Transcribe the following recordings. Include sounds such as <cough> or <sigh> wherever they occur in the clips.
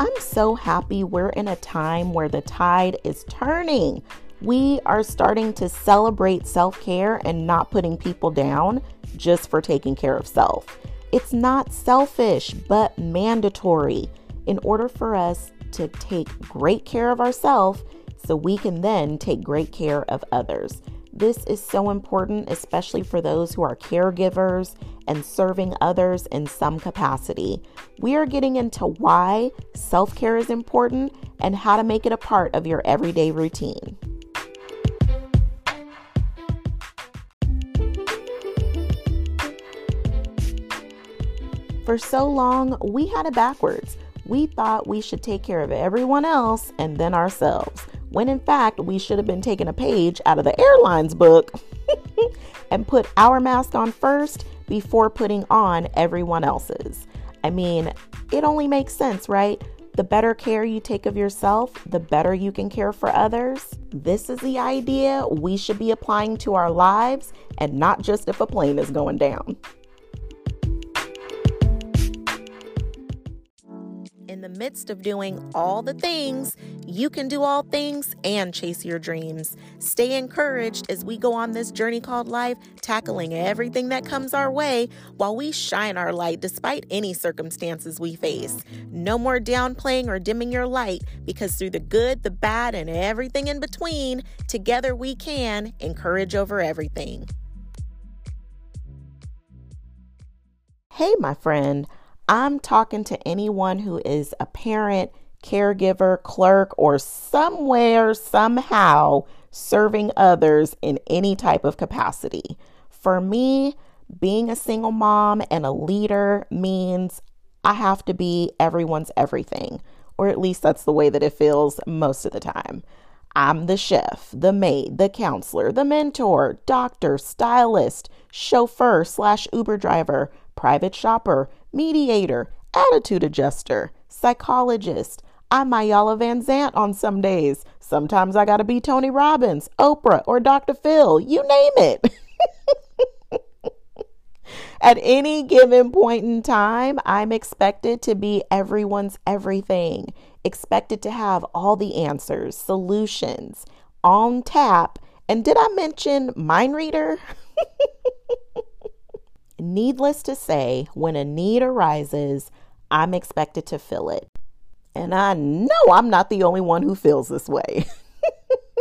I'm so happy we're in a time where the tide is turning. We are starting to celebrate self care and not putting people down just for taking care of self. It's not selfish, but mandatory in order for us to take great care of ourselves so we can then take great care of others. This is so important, especially for those who are caregivers and serving others in some capacity. We are getting into why self care is important and how to make it a part of your everyday routine. For so long, we had it backwards. We thought we should take care of everyone else and then ourselves when in fact we should have been taking a page out of the airline's book <laughs> and put our mask on first before putting on everyone else's. I mean, it only makes sense, right? The better care you take of yourself, the better you can care for others. This is the idea we should be applying to our lives and not just if a plane is going down. In the midst of doing all the things, you can do all things and chase your dreams. Stay encouraged as we go on this journey called life, tackling everything that comes our way while we shine our light despite any circumstances we face. No more downplaying or dimming your light because through the good, the bad, and everything in between, together we can encourage over everything. Hey, my friend. I'm talking to anyone who is a parent, caregiver, clerk, or somewhere, somehow serving others in any type of capacity. For me, being a single mom and a leader means I have to be everyone's everything, or at least that's the way that it feels most of the time. I'm the chef, the maid, the counselor, the mentor, doctor, stylist, chauffeur slash Uber driver, private shopper, mediator, attitude adjuster, psychologist. I'm Iyanla Vanzant on some days. Sometimes I gotta be Tony Robbins, Oprah, or Dr. Phil. You name it. <laughs> At any given point in time, I'm expected to be everyone's everything, expected to have all the answers, solutions on tap. And did I mention mind reader? <laughs> Needless to say, when a need arises, I'm expected to fill it. And I know I'm not the only one who feels this way.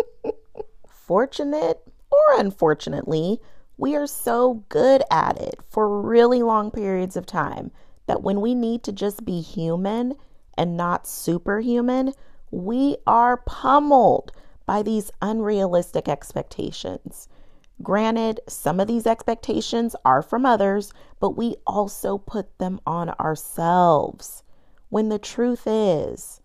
<laughs> Fortunate or unfortunately, we are so good at it for really long periods of time that when we need to just be human and not superhuman, we are pummeled by these unrealistic expectations. Granted, some of these expectations are from others, but we also put them on ourselves. When the truth is,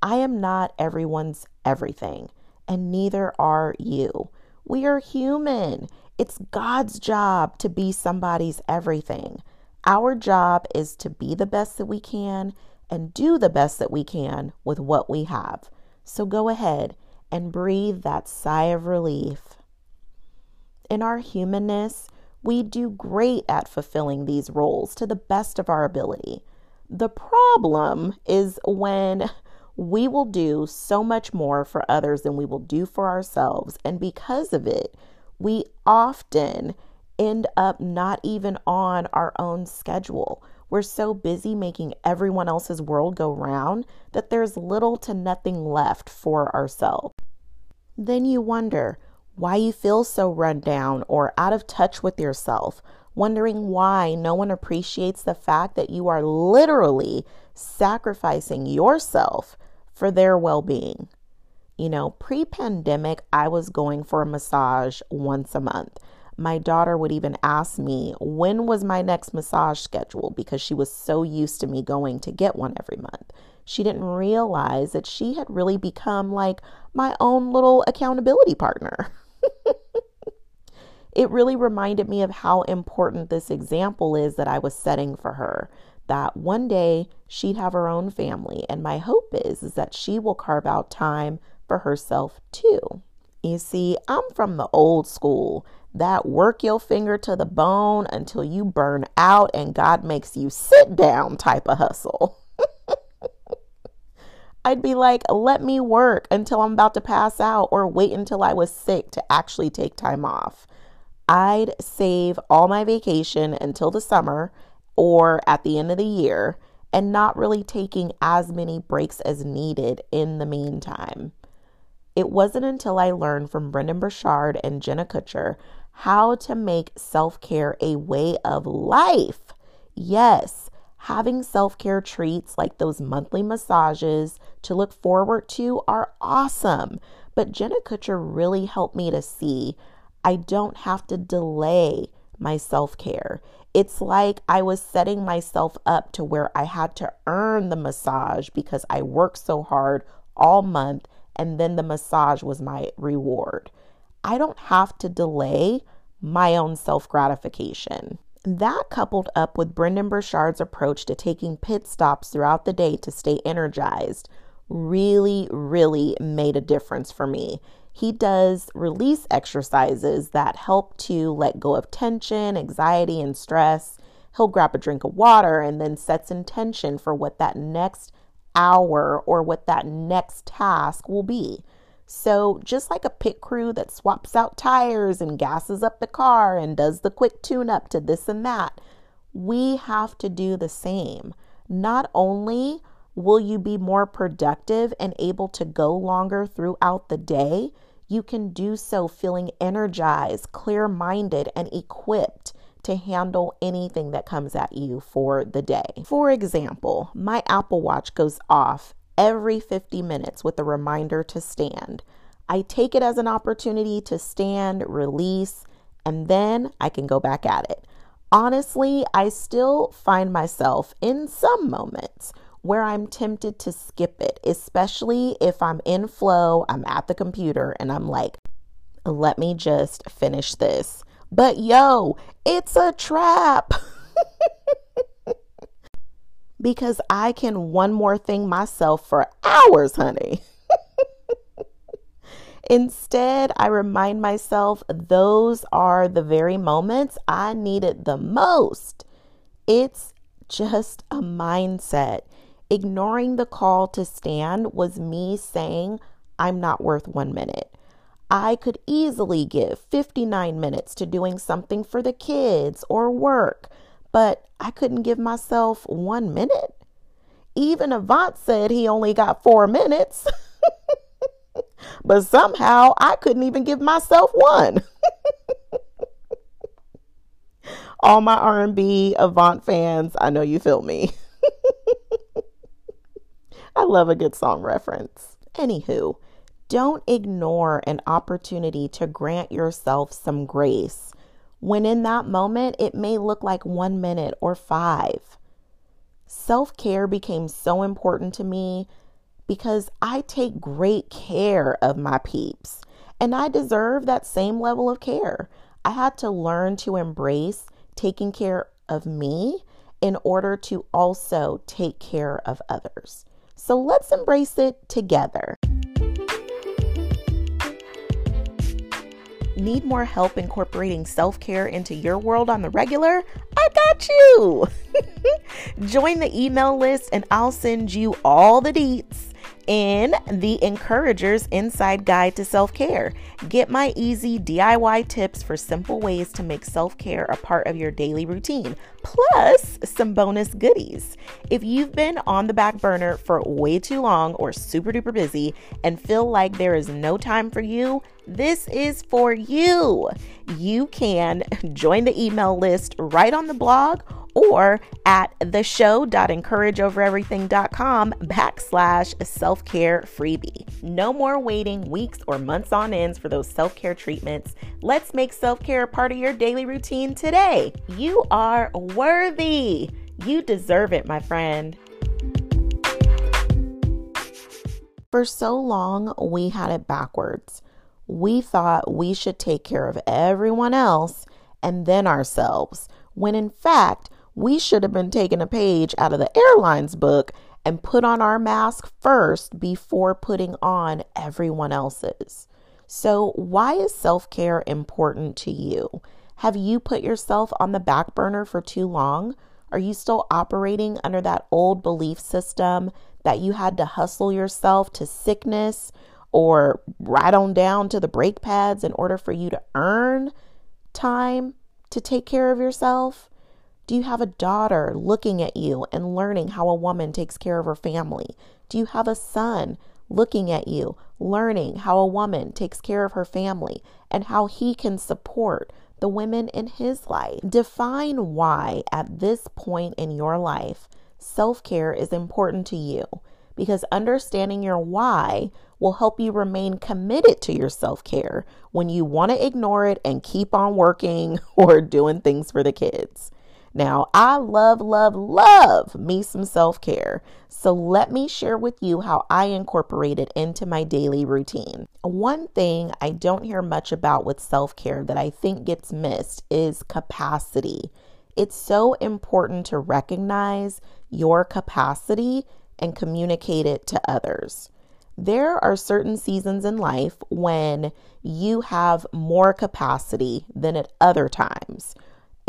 I am not everyone's everything, and neither are you. We are human. It's God's job to be somebody's everything. Our job is to be the best that we can and do the best that we can with what we have. So go ahead and breathe that sigh of relief in our humanness, we do great at fulfilling these roles to the best of our ability. The problem is when we will do so much more for others than we will do for ourselves. And because of it, we often end up not even on our own schedule. We're so busy making everyone else's world go round that there's little to nothing left for ourselves. Then you wonder, why you feel so run down or out of touch with yourself, wondering why no one appreciates the fact that you are literally sacrificing yourself for their well being. You know, pre pandemic, I was going for a massage once a month. My daughter would even ask me when was my next massage schedule because she was so used to me going to get one every month. She didn't realize that she had really become like my own little accountability partner. <laughs> it really reminded me of how important this example is that I was setting for her. That one day she'd have her own family, and my hope is, is that she will carve out time for herself too. You see, I'm from the old school that work your finger to the bone until you burn out and God makes you sit down type of hustle. I'd be like, let me work until I'm about to pass out or wait until I was sick to actually take time off. I'd save all my vacation until the summer or at the end of the year and not really taking as many breaks as needed in the meantime. It wasn't until I learned from Brendon Burchard and Jenna Kutcher how to make self care a way of life. Yes, having self care treats like those monthly massages to look forward to are awesome. But Jenna Kutcher really helped me to see I don't have to delay my self care. It's like I was setting myself up to where I had to earn the massage because I worked so hard all month and then the massage was my reward. I don't have to delay my own self gratification. That, coupled up with Brendon Burchard's approach to taking pit stops throughout the day to stay energized, really, really made a difference for me. He does release exercises that help to let go of tension, anxiety, and stress. He'll grab a drink of water and then sets intention for what that next hour or what that next task will be. So, just like a pit crew that swaps out tires and gasses up the car and does the quick tune up to this and that, we have to do the same. Not only will you be more productive and able to go longer throughout the day, you can do so feeling energized, clear minded, and equipped to handle anything that comes at you for the day. For example, my Apple Watch goes off every 50 minutes with a reminder to stand. I take it as an opportunity to stand, release, and then I can go back at it. Honestly, I still find myself in some moments where I'm tempted to skip it, especially if I'm in flow, I'm at the computer, and I'm like, let me just finish this. But yo, it's a trap. <laughs> because I can one more thing myself for hours, honey. <laughs> Instead, I remind myself those are the very moments I needed the most. It's just a mindset. Ignoring the call to stand was me saying, I'm not worth one minute. I could easily give 59 minutes to doing something for the kids or work but I couldn't give myself one minute. Even Avant said he only got four minutes. <laughs> but somehow I couldn't even give myself one. <laughs> All my R&B Avant fans, I know you feel me. <laughs> I love a good song reference. Anywho, don't ignore an opportunity to grant yourself some grace when in that moment it may look like one minute or five. Self care became so important to me because I take great care of my peeps and I deserve that same level of care. I had to learn to embrace taking care of me in order to also take care of others. So let's embrace it together. Need more help incorporating self care into your world on the regular? I got you! <laughs> Join the email list and I'll send you all the deets in the Encouragers Inside Guide to Self Care. Get my easy DIY tips for simple ways to make self care a part of your daily routine, plus some bonus goodies. If you've been on the back burner for way too long or super duper busy and feel like there is no time for you, this is for you. You can join the email list right on the blog or at the show.encourageovereverything.com backslash self care freebie. No more waiting weeks or months on ends for those self care treatments. Let's make self care a part of your daily routine today. You are worthy. You deserve it, my friend. For so long, we had it backwards. We thought we should take care of everyone else and then ourselves, when in fact, we should have been taking a page out of the airline's book and put on our mask first before putting on everyone else's. So, why is self care important to you? Have you put yourself on the back burner for too long? Are you still operating under that old belief system that you had to hustle yourself to sickness or right on down to the brake pads in order for you to earn time to take care of yourself? Do you have a daughter looking at you and learning how a woman takes care of her family? Do you have a son looking at you, learning how a woman takes care of her family and how he can support the women in his life? Define why, at this point in your life, self care is important to you because understanding your why will help you remain committed to your self care when you want to ignore it and keep on working <laughs> or doing things for the kids. Now, I love, love, love me some self care. So, let me share with you how I incorporate it into my daily routine. One thing I don't hear much about with self care that I think gets missed is capacity. It's so important to recognize your capacity and communicate it to others. There are certain seasons in life when you have more capacity than at other times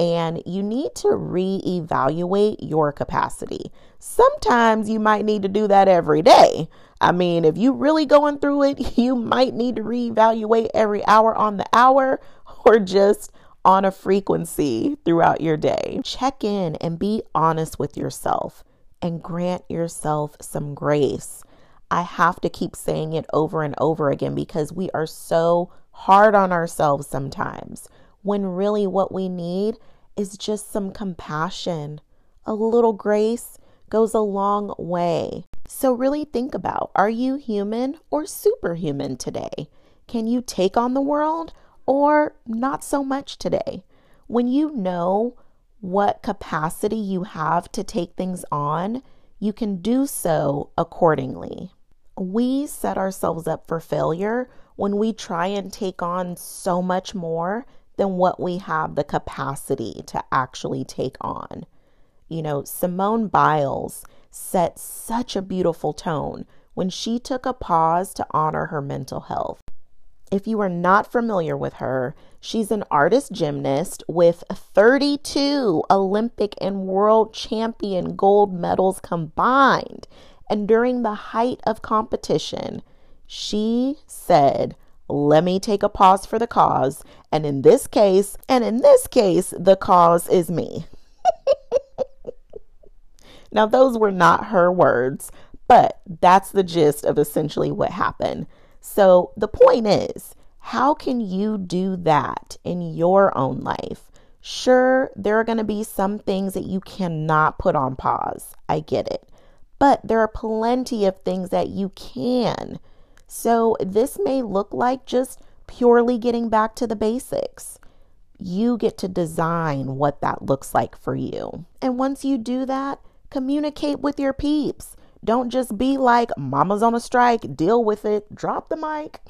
and you need to reevaluate your capacity. Sometimes you might need to do that every day. I mean, if you're really going through it, <laughs> you might need to reevaluate every hour on the hour <laughs> or just on a frequency throughout your day. Check in and be honest with yourself and grant yourself some grace. I have to keep saying it over and over again because we are so hard on ourselves sometimes when really what we need is just some compassion. A little grace goes a long way. So, really think about are you human or superhuman today? Can you take on the world or not so much today? When you know what capacity you have to take things on, you can do so accordingly. We set ourselves up for failure when we try and take on so much more than what we have the capacity to actually take on. You know, Simone Biles set such a beautiful tone when she took a pause to honor her mental health. If you are not familiar with her, she's an artist gymnast with 32 Olympic and world champion gold medals combined. And during the height of competition, she said, let me take a pause for the cause. And in this case, and in this case, the cause is me. <laughs> now, those were not her words, but that's the gist of essentially what happened. So, the point is, how can you do that in your own life? Sure, there are going to be some things that you cannot put on pause. I get it. But there are plenty of things that you can. So, this may look like just purely getting back to the basics. You get to design what that looks like for you. And once you do that, communicate with your peeps. Don't just be like, Mama's on a strike, deal with it, drop the mic.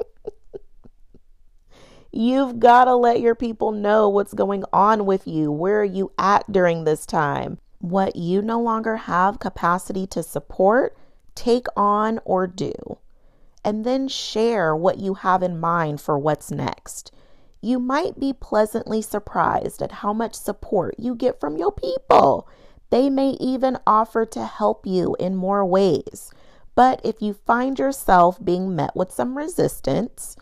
<laughs> You've got to let your people know what's going on with you. Where are you at during this time? What you no longer have capacity to support take on, or do. And then share what you have in mind for what's next. You might be pleasantly surprised at how much support you get from your people. They may even offer to help you in more ways. But if you find yourself being met with some resistance,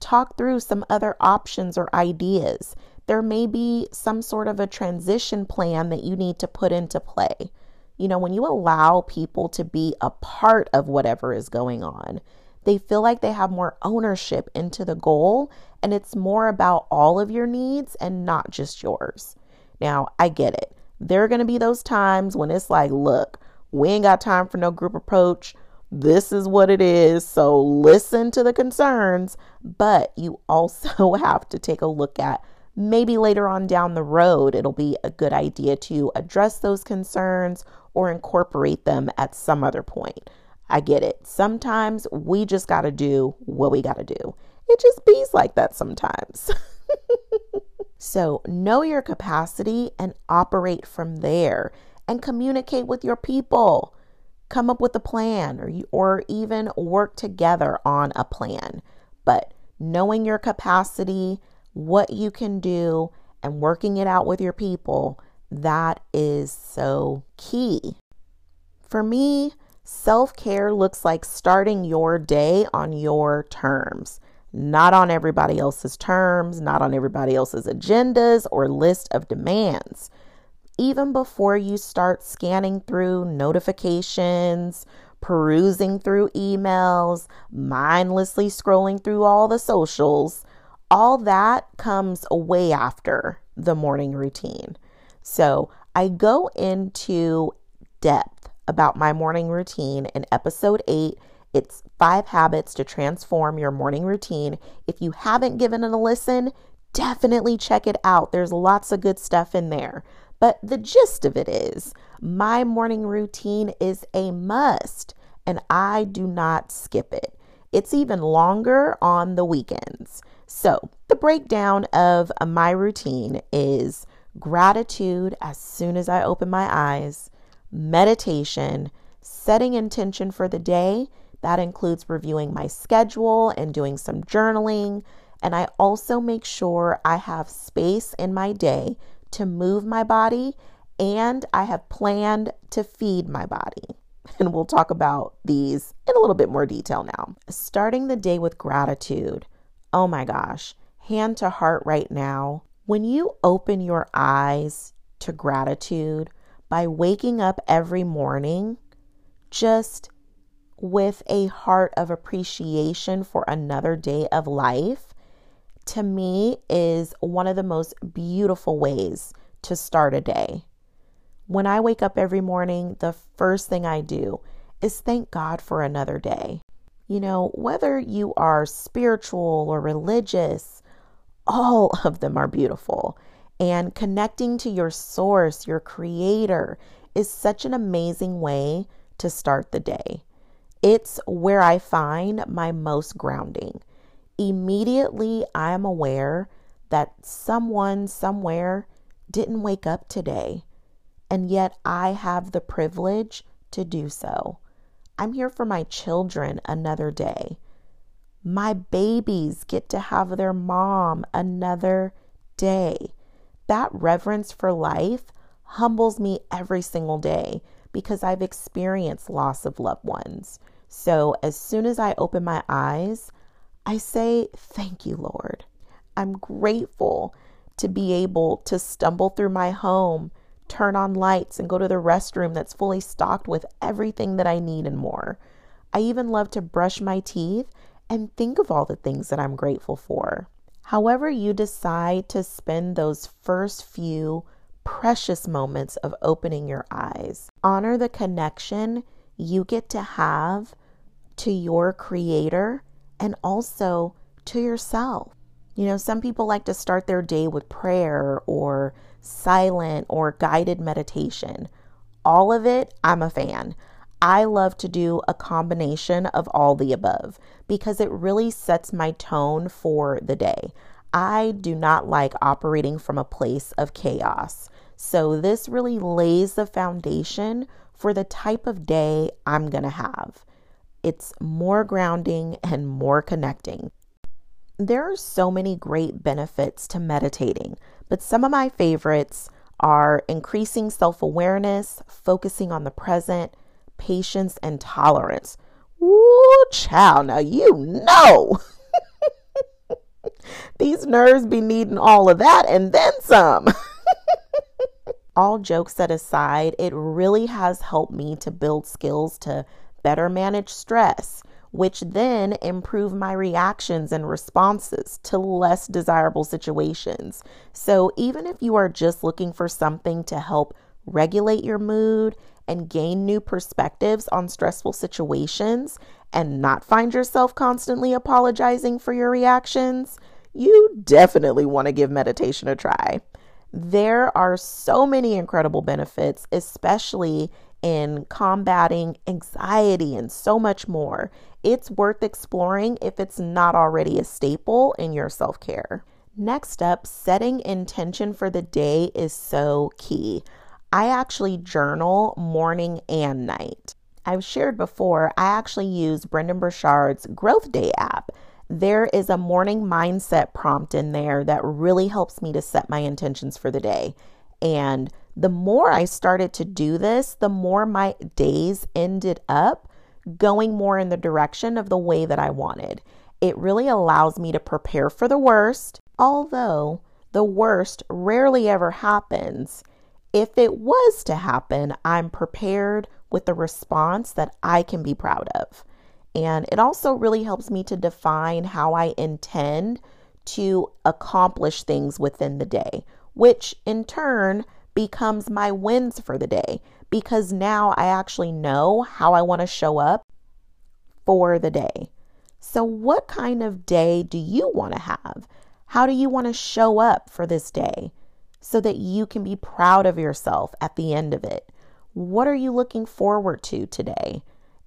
talk through some other options or ideas. There may be some sort of a transition plan that you need to put into play. You know, when you allow people to be a part of whatever is going on, they feel like they have more ownership into the goal and it's more about all of your needs and not just yours. Now, I get it. There are going to be those times when it's like, look, we ain't got time for no group approach. This is what it is. So listen to the concerns, but you <laughs> also have to take a look at maybe later on down the road, it'll be a good idea to address those concerns or incorporate them at some other point. I get it. Sometimes we just got to do what we got to do. It just bees like that sometimes. <laughs> so, know your capacity and operate from there and communicate with your people. Come up with a plan or, or even work together on a plan. But knowing your capacity, what you can do, and working it out with your people that is so key. For me, self care looks like starting your day on your terms, not on everybody else's terms, not on everybody else's agendas or list of demands. Even before you start scanning through notifications, perusing through emails, mindlessly scrolling through all the socials, all that comes way after the morning routine. So I go into depth about my morning routine in episode eight. It's five habits to transform your morning routine. If you haven't given it a listen, definitely check it out. There's lots of good stuff in there. But the gist of it is my morning routine is a must, and I do not skip it. It's even longer on the weekends. So, the breakdown of my routine is gratitude as soon as I open my eyes, meditation, setting intention for the day. That includes reviewing my schedule and doing some journaling. And I also make sure I have space in my day to move my body and I have planned to feed my body. <laughs> And we'll talk about these in a little bit more detail now. Starting the day with gratitude. Oh my gosh, hand to heart right now. When you open your eyes to gratitude by waking up every morning just with a heart of appreciation for another day of life, to me is one of the most beautiful ways to start a day. When I wake up every morning, the first thing I do is thank God for another day. You know, whether you are spiritual or religious, all <laughs> of them are beautiful. And connecting to your source, your creator, is such an amazing way to start the day. It's where I find my most grounding. Immediately, I am aware that someone somewhere didn't wake up today, and yet I have the privilege to do so. I'm here for my children another day. My babies get to have their mom another day. That reverence for life humbles me every single day because I've experienced loss of loved ones. So as soon as I open my eyes, I say, Thank you, Lord. I'm grateful to be able to stumble through my home turn on lights, and go to the restroom that's fully stocked with everything that I need and more. I even love to brush my teeth and think of all the things that I'm grateful for. However, you decide to spend those first few precious moments of opening your eyes, honor the connection you get to have to your creator and also to yourself. You know, some people like to start their day with prayer or silent or guided meditation. All of it, I'm a fan. I love to do a combination of all the above because it really sets my tone for the day. I do not like operating from a place of chaos. So, this really lays the foundation for the type of day I'm going to have. It's more grounding and more connecting. There are so many great benefits to meditating, but some of my favorites are increasing self awareness, focusing on the present, patience, and tolerance. Woo, child, now you know. <laughs> These nerves be needing all of that and then some. <laughs> all jokes set aside, it really has helped me to build skills to better manage stress, which then improve my reactions and responses to less desirable situations. So, even if you are just looking for something to help regulate your mood and gain new perspectives on stressful situations and not find yourself constantly apologizing for your reactions, you definitely want to give meditation a try. There are so many incredible benefits, especially in combating anxiety and so much more. It's worth exploring if it's not already a staple in your self care. Next up, setting intention for the day is so key. I actually journal morning and night. I've shared before, I actually use Brendon Burchard's Growth Day app. There is a morning mindset prompt in there that really helps me to set my intentions for the day. And The more I started to do this, the more my days ended up going more in the direction of the way that I wanted. It really allows me to prepare for the worst, although the worst rarely ever happens. If it was to happen, I'm prepared with a response that I can be proud of. And it also really helps me to define how I intend to accomplish things within the day, which in turn becomes my wins for the day because now I actually know how I want to show up for the day. So, what kind of day do you want to have? How do you want to show up for this day so that you can be proud of yourself at the end of it? What are you looking forward to today?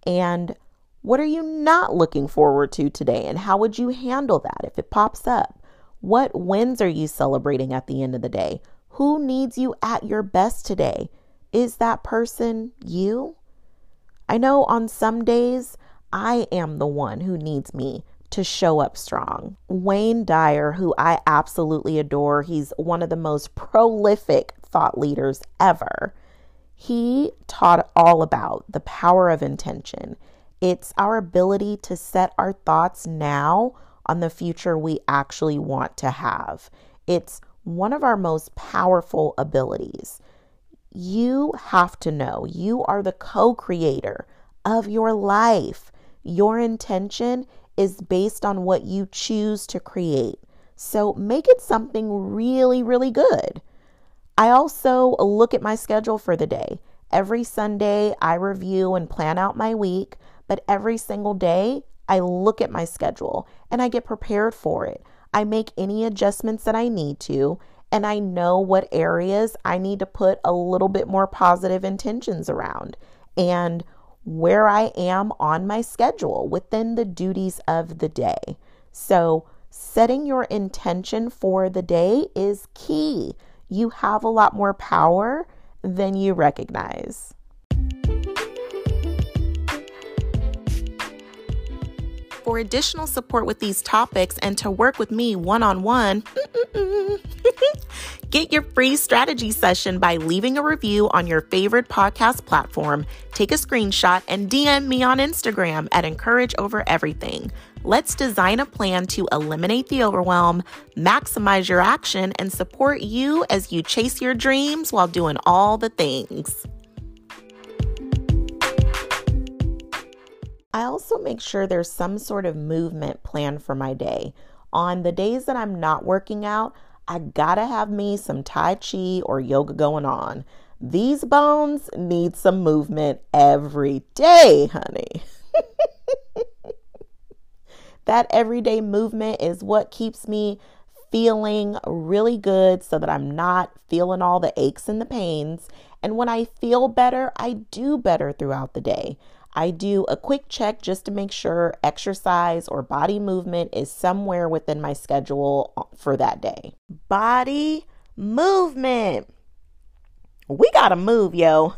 And what are you not looking forward to today? And how would you handle that if it pops up? What wins are you celebrating at the end of the day? Who needs you at your best today? Is that person you? I know on some days I am the one who needs me to show up strong. Wayne Dyer, who I absolutely adore, he's one of the most prolific thought leaders ever. He taught all about the power of intention. It's our ability to set our thoughts now on the future we actually want to have. It's one of our most powerful abilities. You have to know you are the co creator of your life. Your intention is based on what you choose to create. So make it something really, really good. I also look at my schedule for the day. Every Sunday, I review and plan out my week. But every single day, I look at my schedule and I get prepared for it. I make any adjustments that I need to, and I know what areas I need to put a little bit more positive intentions around and where I am on my schedule within the duties of the day. So, setting your intention for the day is key. You have a lot more power than you recognize. For additional support with these topics and to work with me one on one, get your free strategy session by leaving a review on your favorite podcast platform. Take a screenshot and DM me on Instagram at Encourage Over Everything. Let's design a plan to eliminate the overwhelm, maximize your action, and support you as you chase your dreams while doing all the things. I also make sure there's some sort of movement planned for my day. On the days that I'm not working out, I gotta have me some Tai Chi or yoga going on. These bones need some movement every day, honey. <laughs> that everyday movement is what keeps me feeling really good so that I'm not feeling all the aches and the pains. And when I feel better, I do better throughout the day. I do a quick check just to make sure exercise or body movement is somewhere within my schedule uh, for that day. Body movement. We got to move, yo.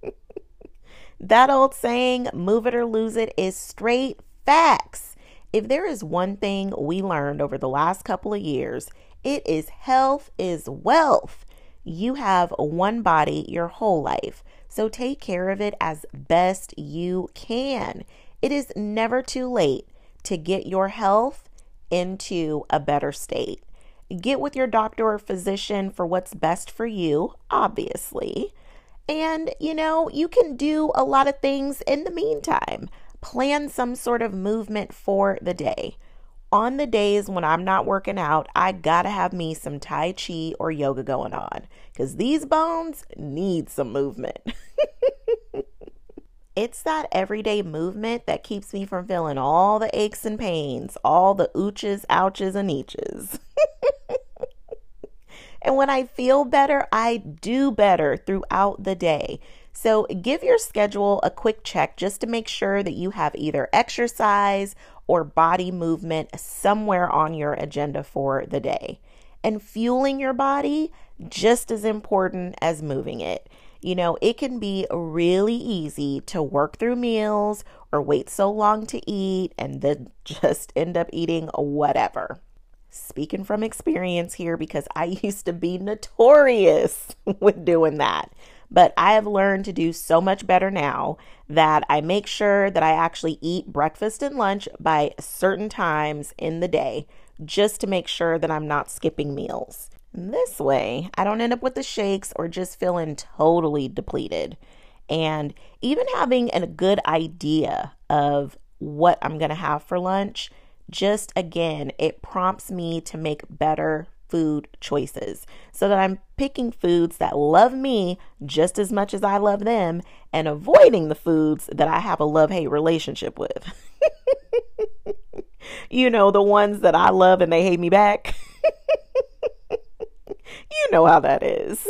<laughs> that old saying, move it or lose it, is straight facts. If there is one thing we learned over the last couple of years, it is health is wealth. You have one body your whole life. So take care of it as best you can. It is never too late to get your health into a better state. Get with your doctor or physician for what's best for you, obviously. And, you know, you can do a lot of things in the meantime. Plan some sort of movement for the day on the days when I'm not working out, I gotta have me some Tai Chi or yoga going on because these bones need some movement. <laughs> it's that everyday movement that keeps me from feeling all the aches and pains, all the ooches, ouches, and eaches. <laughs> and when I feel better, I do better throughout the day. So give your schedule a quick check just to make sure that you have either exercise or body movement somewhere on your agenda for the day. And fueling your body just as important as moving it. You know, it can be really easy to work through meals or wait so long to eat and then <laughs> just end up eating whatever. speaking from experience here because I <laughs> used to be notorious <laughs> with doing that. But I have learned to do so much better now that I make sure that I actually eat breakfast and lunch by certain times in the day just to make sure that I'm not skipping meals. This way, I don't end up with the shakes or just feeling totally depleted. And even having a good idea of what I'm going to have for lunch, just again, it prompts me to make better food choices so that I'm picking foods that love me just as much as I love them and avoiding the foods that I have a love hate relationship with. <laughs> you know, the ones that I love and they hate me back. <laughs> you know how that is.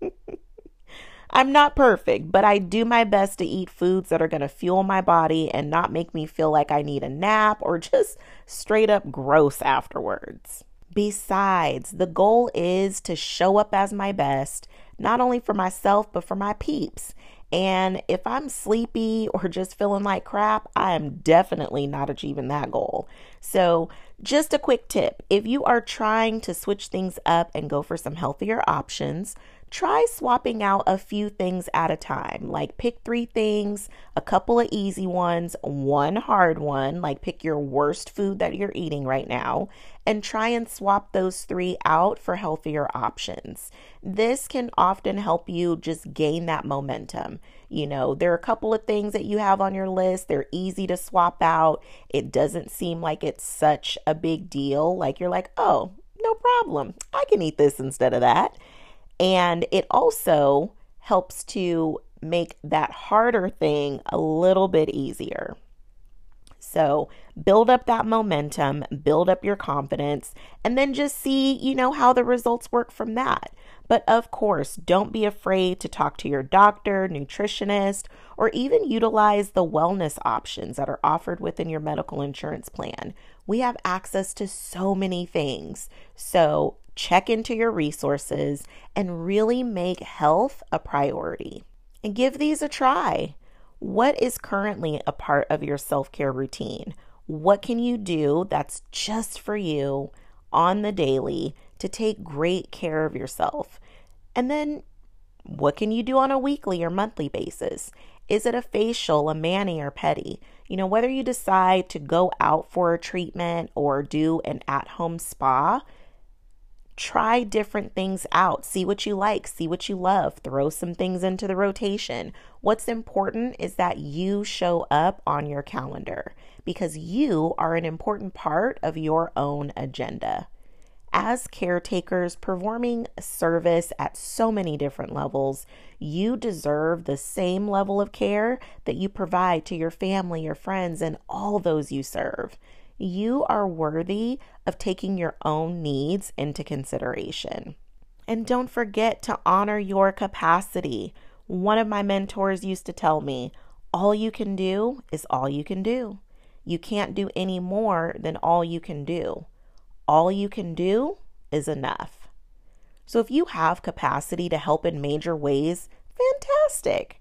<laughs> I'm not perfect, but I do my best to eat foods that are going to fuel my body and not make me feel like I need a nap or just straight up gross afterwards. Besides, the goal is to show up as my best, not only for myself, but for my peeps. And if I'm sleepy or just feeling like crap, I am definitely not achieving that goal. So, just a quick tip if you are trying to switch things up and go for some healthier options, try swapping out a few things at a time. Like pick three things, a couple of easy ones, one hard one, like pick your worst food that you're eating right now, and try and swap those three out for healthier options. This can often help you just gain that momentum. You know, there are a couple of things that you have on your list, they're easy to swap out. It doesn't seem like it's such a big deal. Like you're like, oh, no problem. I can eat this instead of that. And it also helps to make that harder thing a little bit easier. So, build up that momentum, build up your confidence, and then just see, you know, how the results work from that. But of course, don't be afraid to talk to your doctor, nutritionist, or even utilize the wellness options that are offered within your medical insurance plan. We have access to so many things. So, check into your resources, and really make health a priority. And give these a try. What is currently a part of your self care routine? What can you do that's just for you on the daily to take great care of yourself? And then what can you do on a weekly or monthly basis? Is it a facial, a mani, or pedi? You know, whether you decide to go out for a treatment or do an at home spa, try different things out. See what you like, see what you love, throw some things into the rotation. What's important is that you show up on your calendar because you are an important part of your own agenda. As caretakers performing service at so many different levels, you deserve the same level of care that you provide to your family, your friends, and all those you serve you are worthy of taking your own needs into consideration. And don't forget to honor your capacity. One of my mentors used to tell me, all you can do is all you can do. You can't do any more than all you can do. All you can do is enough. So if you have capacity to help in major ways, fantastic.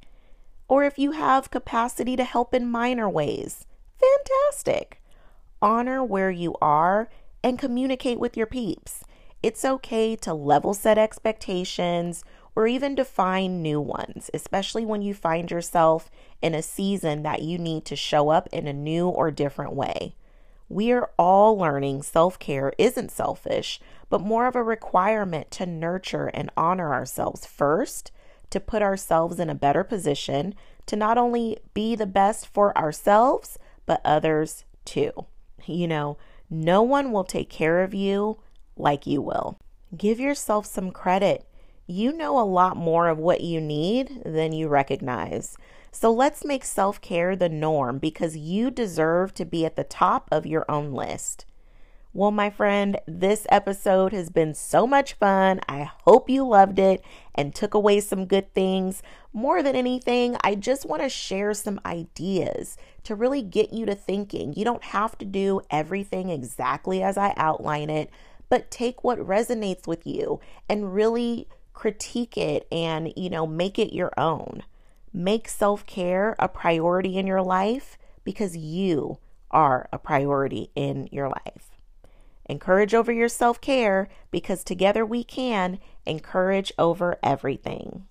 Or if you have capacity to help in minor ways, fantastic honor where you are and communicate with your peeps. It's okay to level set expectations or even define new ones, especially when you find yourself in a season that you need to show up in a new or different way. We are all learning self care isn't selfish, but more of a requirement to nurture and honor ourselves first, to put ourselves in a better position to not only be the best for ourselves, but others too. You know, no one will take care of you like you will. Give yourself some credit. You know a lot more of what you need than you recognize. So let's make self care the norm because you deserve to be at the top of your own list. Well, my friend, this episode has been so much fun. I hope you loved it and took away some good things. More than anything, I just want to share some ideas to really get you to thinking. You don't have to do everything exactly as I outline it, but take what resonates with you and really critique it and, you know, make it your own. Make self care a priority in your life because you are a priority in your life. Encourage over your self care because together we can encourage over everything.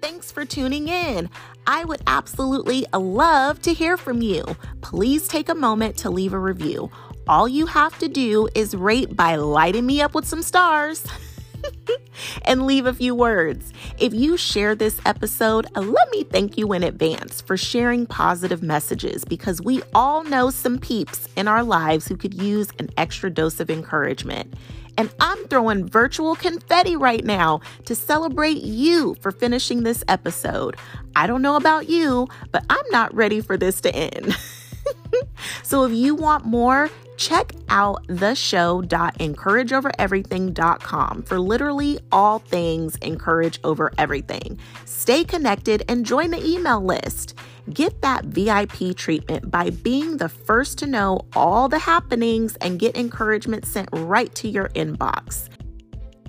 Thanks for tuning in. I would absolutely love to hear from you. Please take a moment to leave a review. All you have to do is rate by lighting me up with some stars. <laughs> <laughs> and leave a few words. If you share this episode, let me thank you in advance for sharing positive messages because we all know some peeps in our lives who could use an extra dose of encouragement. And I'm throwing virtual confetti right now to celebrate you for finishing this episode. I don't know about you, but I'm not ready for this to end. <laughs> so if you want more, check out the show.encourageovereverything.com for literally all things encourage over everything. Stay connected and join the email list. Get that VIP treatment by being the first to know all the happenings and get encouragement sent right to your inbox.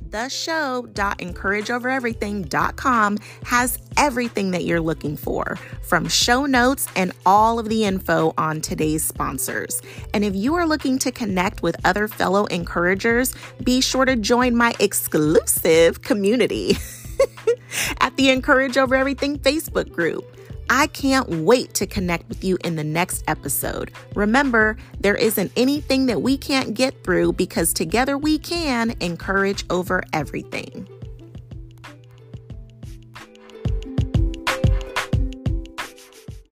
The show.encourageovereverything.com has everything that you're looking for, from show notes and all of the info on today's sponsors. And if you are looking to connect with other fellow encouragers, be sure to join my exclusive community <laughs> at the Encourage Over Everything Facebook group. I can't wait to connect with you in the next episode. Remember, there isn't anything that we can't get through because together we can encourage over everything.